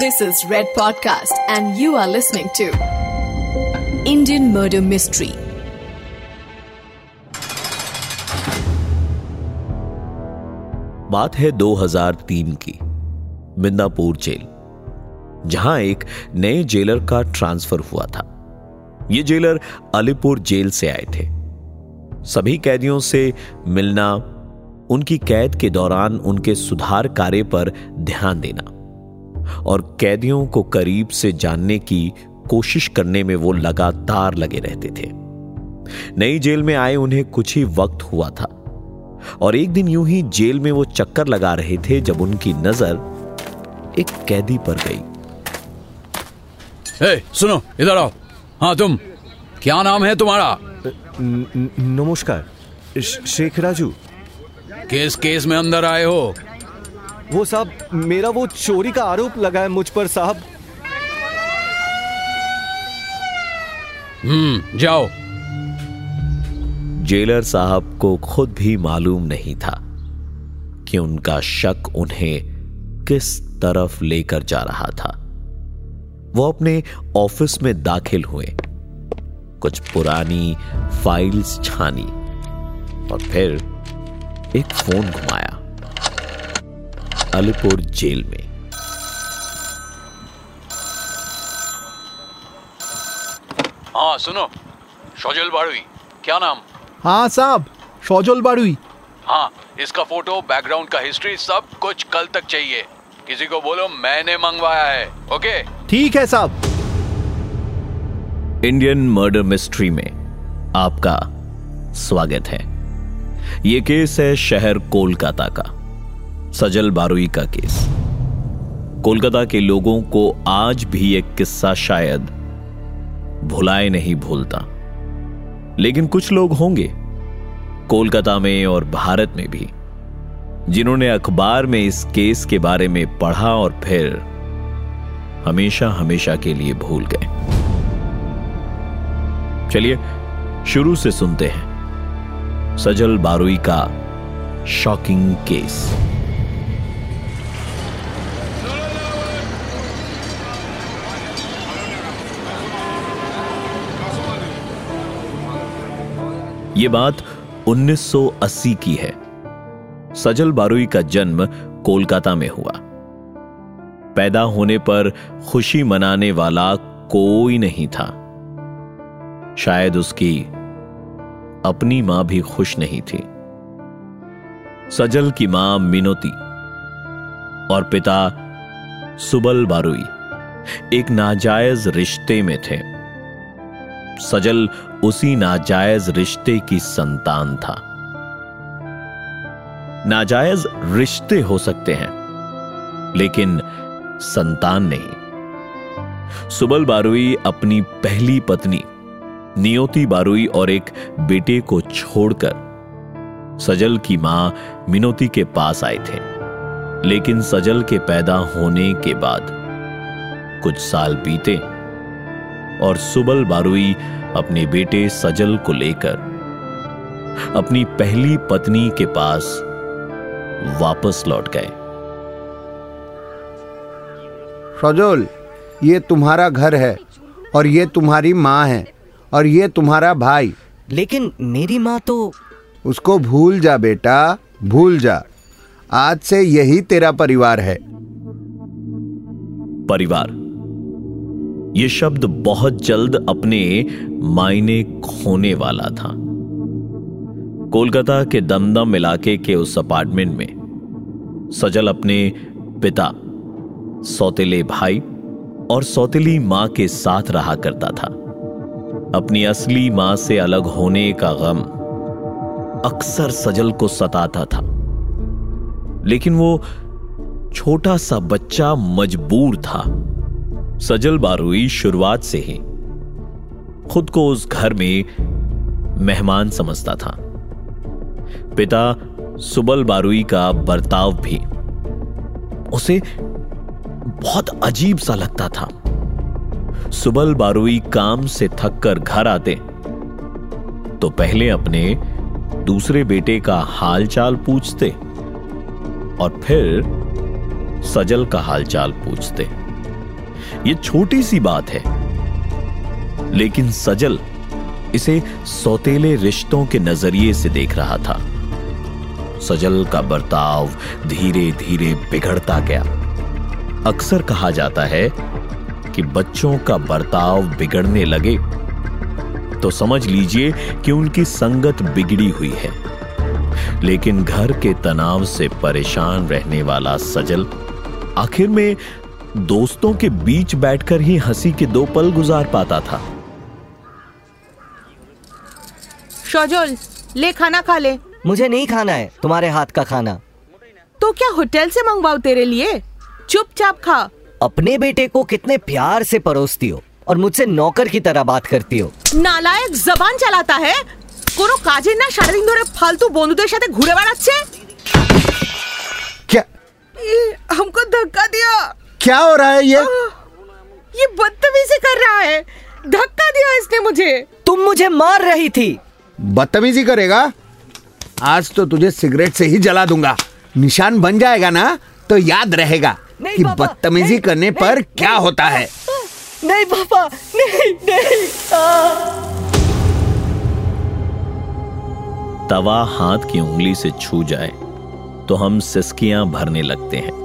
This is Red Podcast, and you are listening to Indian Murder Mystery. बात है 2003 की Midnapore jail जहाँ एक नए जेलर का ट्रांसफ़र हुआ था। ये जेलर अलीपुर जेल से आए थे। सभी कैदियों से मिलना उनकी कैद के दौरान उनके सुधार कार्य पर ध्यान देना। और कैदियों को करीब से जानने की कोशिश करने में वो लगातार लगे रहते थे। नई जेल में आए उन्हें कुछ ही वक्त हुआ था। और एक दिन यूँ ही जेल में वो चक्कर लगा रहे थे जब उनकी नज़र एक कैदी पर गई। ए, सुनो इधर आओ। हाँ तुम क्या नाम है तुम्हारा? नमस्कार शेख राजू किस केस में अंदर आए हो? वो साहब मेरा वो चोरी का आरोप लगा है मुझ पर साहब। हम्म जाओ। जेलर साहब को खुद भी मालूम नहीं था कि उनका शक उन्हें किस तरफ़ लेकर जा रहा था। वो अपने ऑफ़िस में दाखिल हुए कुछ पुरानी फाइल्स छानी और फिर एक फ़ोन घुमाया। अलीपुर जेल में। हाँ सुनो। शोजल बाड़ुई क्या नाम? हाँ साहब शौजल बाड़ुई हाँ इसका फ़ोटो बैकग्राउंड का हिस्ट्री सब कुछ कल तक चाहिए। किसी को बोलो मैंने मंगवाया है ओके? ठीक है साहब। इंडियन मर्डर मिस्ट्री में आपका स्वागत है। यह केस है शहर कोलकाता का। सजल बारुई का केस। कोलकाता के लोगों को आज भी एक किस्सा शायद भुलाए नहीं भूलता। लेकिन कुछ लोग होंगे, कोलकाता में और भारत में भी, जिन्होंने अखबार में इस केस के बारे में पढ़ा और फिर हमेशा हमेशा के लिए भूल गए। चलिए, शुरू से सुनते हैं। सजल बारुई का शॉकिंग केस। यह बात 1980 की है। सजल बारुई का जन्म कोलकाता में हुआ। पैदा होने पर खुशी मनाने वाला कोई नहीं था। शायद उसकी अपनी माँ भी खुश नहीं थी। सजल की माँ मिनोती और पिता सुबल बारुई एक नाजायज रिश्ते में थे। सजल उसी नाजायज रिश्ते की संतान था। नाजायज रिश्ते हो सकते हैं, लेकिन संतान नहीं। सुबल बारुई अपनी पहली पत्नी, नियोति बारुई और एक बेटे को छोड़कर सजल की माँ मिनोती के पास आए थे। लेकिन सजल के पैदा होने के बाद कुछ साल बीते और सुबल बारुई अपने बेटे सजल को लेकर अपनी पहली पत्नी के पास वापस लौट गए। सजोल ये तुम्हारा घर है और ये तुम्हारी माँ है और ये तुम्हारा भाई। लेकिन मेरी माँ तो उसको भूल जा बेटा भूल जा। आज से यही तेरा परिवार है। परिवार। यह शब्द बहुत जल्द अपने मायने खोने वाला था। कोलकाता के दमदम इलाके के उस अपार्टमेंट में सजल अपने पिता, सौतेले भाई और सौतेली माँ के साथ रहा करता था। अपनी असली माँ से अलग होने का गम अक्सर सजल को सताता था। लेकिन वो छोटा सा बच्चा मजबूर था। सजल बारुई शुरुआत से ही खुद को उस घर में मेहमान समझता था। पिता सुबल बारुई का बर्ताव भी उसे बहुत अजीब सा लगता था। सुबल बारुई काम से थककर घर आते तो पहले अपने दूसरे बेटे का हालचाल पूछते और फिर सजल का हालचाल पूछते। ये छोटी सी बात है। लेकिन सजल इसे सौतेले रिश्तों के नज़रिए से देख रहा था। सजल का बर्ताव धीरे धीरे बिगड़ता गया। अक्सर कहा जाता है कि बच्चों का बर्ताव बिगड़ने लगे। तो समझ लीजिए कि उनकी संगत बिगड़ी हुई है। लेकिन घर के तनाव से परेशान रहने वाला सजल आखिर में दोस्तों के बीच बैठकर ही हंसी के दो पल गुजार पाता था शोजोल ले खाना खा ले मुझे नहीं खाना है तुम्हारे हाथ का खाना तो क्या होटल से मंगवाओ तेरे लिए चुपचाप खा अपने बेटे को कितने प्यार से परोसती हो और मुझसे नौकर की तरह बात करती हो নালায়েক জবান চালাতা है কোনো কাজের না সারাদিন ধরে ফালতু বন্ধুদের সাথে ঘুরে বেড়াচ্ছে क्या ये हमको धक्का दिया क्या हो रहा है ये? ये बदतमीजी कर रहा है। धक्का दिया इसने मुझे। तुम मुझे मार रही थी। बदतमीजी करेगा? आज तो तुझे सिगरेट से ही जला दूँगा। निशान बन जाएगा ना तो याद रहेगा कि बदतमीजी नहीं, करने पर नहीं, क्या होता है। नहीं पापा नहीं नहीं आ। तवा हाथ की उंगली से छू जाए तो हम सिसकियाँ भरने लगते हैं।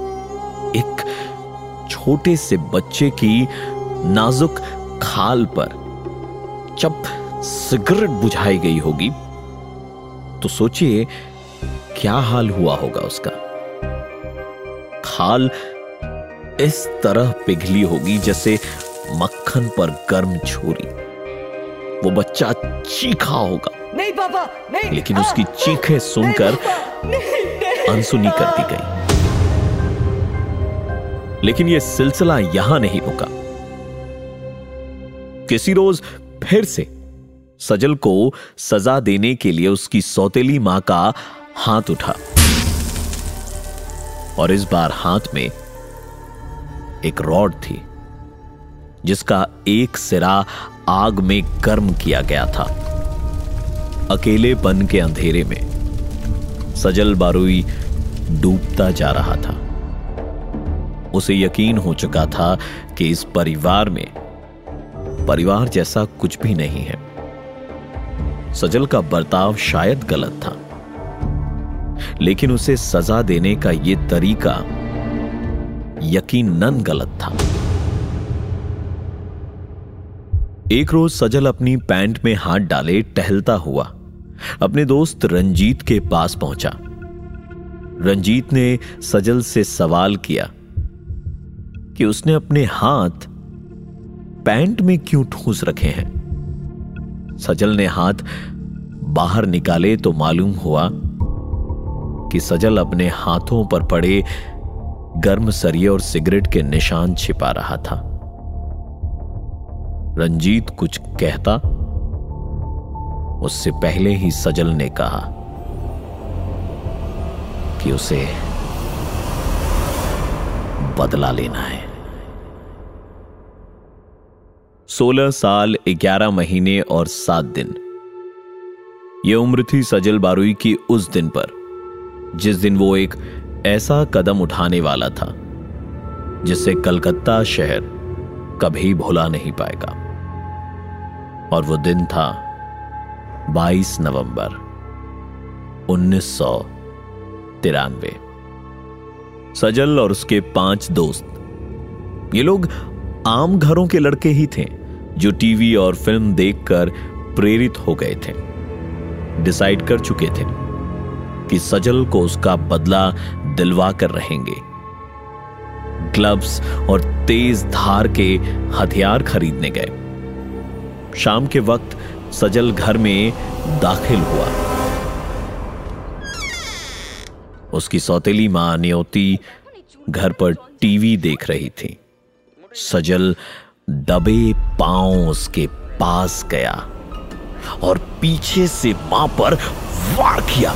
एक छोटे से बच्चे की नाजुक खाल पर जब सिगरेट बुझाई गई होगी तो सोचिए क्या हाल हुआ होगा उसका। खाल इस तरह पिघली होगी जैसे मक्खन पर गर्म छुरी। वो बच्चा चीखा होगा। नहीं पापा नहीं। लेकिन उसकी चीखें सुनकर अनसुनी कर दी गई। लेकिन यह सिलसिला यहाँ नहीं रुका। किसी रोज फिर से सजल को सजा देने के लिए उसकी सौतेली माँ का हाथ उठा और इस बार हाथ में एक रॉड थी, जिसका एक सिरा आग में गर्म किया गया था। अकेले अकेलेपन के अंधेरे में सजल बारुई डूबता जा रहा था। उसे यकीन हो चुका था कि इस परिवार में परिवार जैसा कुछ भी नहीं है। सजल का बर्ताव शायद गलत था। लेकिन उसे सजा देने का यह तरीका यकीनन गलत था। एक रोज सजल अपनी पैंट में हाथ डाले, टहलता हुआ अपने दोस्त रंजीत के पास पहुँचा। रंजीत ने सजल से सवाल किया कि उसने अपने हाथ पैंट में क्यों ठूस रखे हैं? सजल ने हाथ बाहर निकाले तो मालूम हुआ कि सजल अपने हाथों पर पड़े गर्म सरिये और सिगरेट के निशान छिपा रहा था। रंजीत कुछ कहता, उससे पहले ही सजल ने कहा कि उसे बदला लेना है। सोलह साल, ग्यारह महीने और सात दिन। यह उम्र थी सजल बारुई की उस दिन पर, जिस दिन वो एक ऐसा कदम उठाने वाला था जिसे कलकत्ता शहर कभी भुला नहीं पाएगा। और वो दिन था 22 नवंबर, उन्नीस सौ तिरानवे। सजल और उसके पाँच दोस्त, ये लोग आम घरों के लड़के ही थे। जो टीवी और फ़िल्म देखकर प्रेरित हो गए थे डिसाइड कर चुके थे कि सजल को उसका बदला दिलवा कर रहेंगे। ग्लव्स और तेज धार के हथियार खरीदने गए। शाम के वक्त सजल घर में दाखिल हुआ। उसकी सौतेली माँ नियोती घर पर टीवी देख रही थी। सजल दबे पाँव उसके पास गया और पीछे से माँ पर वार किया।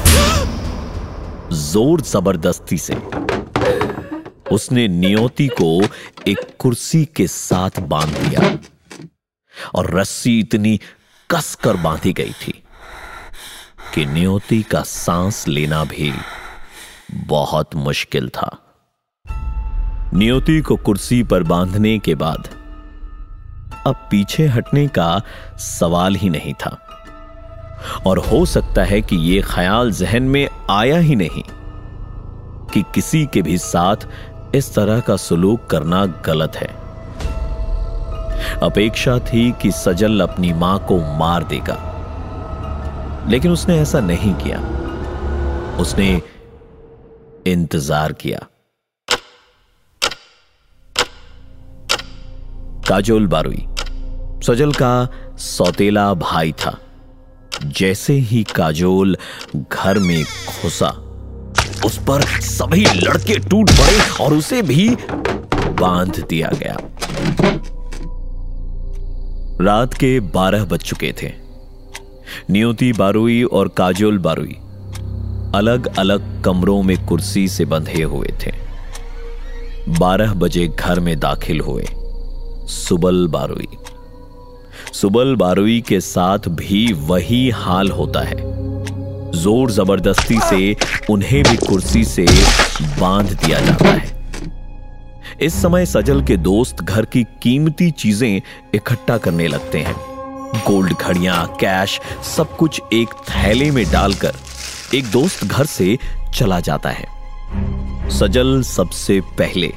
ज़ोर ज़बरदस्ती से। उसने नियोती को एक कुर्सी के साथ बाँध दिया और रस्सी इतनी कसकर बांधी गई थी कि नियोती का सांस लेना भी बहुत मुश्किल था। नियति को कुर्सी पर बांधने के बाद अब पीछे हटने का सवाल ही नहीं था। और हो सकता है कि यह ख्याल जहन में आया ही नहीं कि किसी के भी साथ इस तरह का सुलूक करना गलत है। अपेक्षा थी कि सजल अपनी माँ को मार देगा। लेकिन उसने ऐसा नहीं किया। उसने इंतज़ार किया। काजोल बारुई। सजल का सौतेला भाई था। जैसे ही काजोल घर में घुसा, उस पर सभी लड़के टूट पड़े और उसे भी बाँध दिया गया। रात के बारह बज चुके थे। नियोति बारुई और काजोल बारुई अलग अलग कमरों में कुर्सी से बंधे हुए थे। बारह बजे घर में दाखिल हुए सुबल बारुई। सुबल बारुई के साथ भी वही हाल होता है। ज़ोर ज़बरदस्ती से उन्हें भी कुर्सी से बाँध दिया जाता है। इस समय सजल के दोस्त घर की कीमती चीज़ें इकट्ठा करने लगते हैं। गोल्ड घड़ियाँ, कैश, सब कुछ एक थैले में डालकर एक दोस्त घर से चला जाता है। सजल सबसे पहले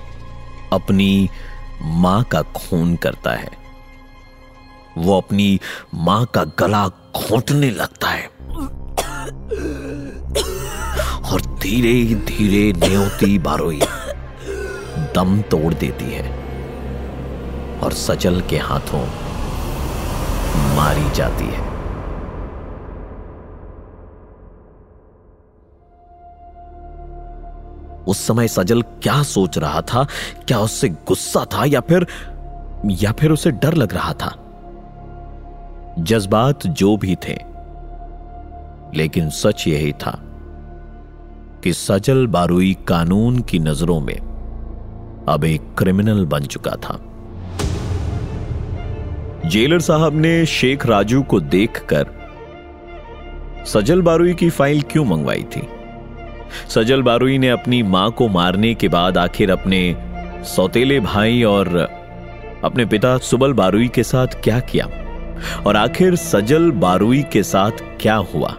अपनी माँ का खून करता है। वो अपनी माँ का गला घोंटने लगता है। और धीरे धीरे न्योती बारोई दम तोड़ देती है और सजल के हाथों मारी जाती है। उस समय सजल क्या सोच रहा था? क्या उससे गुस्सा था या फिर या फिर उसे डर लग रहा था? जज्बात जो भी थे, लेकिन सच यही था कि सजल बारुई कानून की नज़रों में अब एक क्रिमिनल बन चुका था। जेलर साहब ने शेख राजू को देखकर सजल बारुई की फ़ाइल क्यों मंगवाई थी? सजल बारुई ने अपनी माँ को मारने के बाद आखिर अपने सौतेले भाई और अपने पिता सुबल बारुई के साथ क्या किया? और आखिर सजल बारुई के साथ क्या हुआ?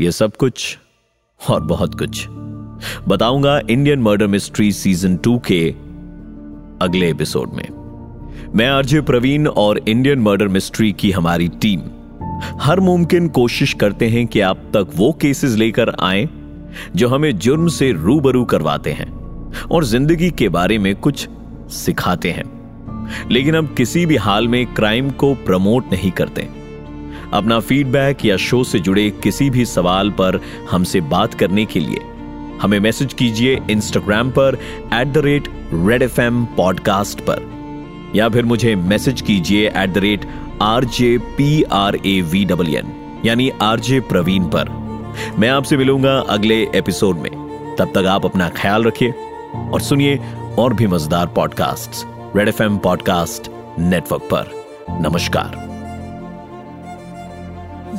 यह सब कुछ और बहुत कुछ। बताऊँगा Indian murder mystery season two के अगले एपिसोड में। मैं आरजे प्रवीण और इंडियन मर्डर मिस्ट्री की हमारी टीम। हर मुमकिन कोशिश करते हैं कि आप तक वो केसेस लेकर आए जो हमें जुर्म से रूबरू करवाते हैं और ज़िंदगी के बारे में कुछ सिखाते हैं। लेकिन अब किसी भी हाल में क्राइम को प्रमोट नहीं करते। अपना फीडबैक या शो से जुड़े किसी भी सवाल पर हमसे बात करने के लिए हमें मैसेज कीजिए इंस्टाग्राम पर at the rate Red F M podcast पर। या फिर मुझे मैसेज कीजिए at the rate R J P R A V W N यानी आरजे प्रवीण पर। मैं आपसे मिलूँगा अगले एपिसोड में। तब तक आप अपना ख्याल रखिए और सुनिए और भी मज़ेदार podcast Red F M podcast network पर नमस्कार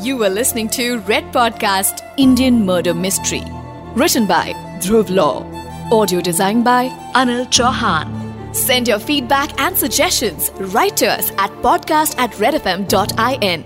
You were listening to Red Podcast Indian Murder Mystery. Written by Dhruv Law. Audio designed by Anil Chauhan. Send your feedback and suggestions right to us at podcast at redfm.in.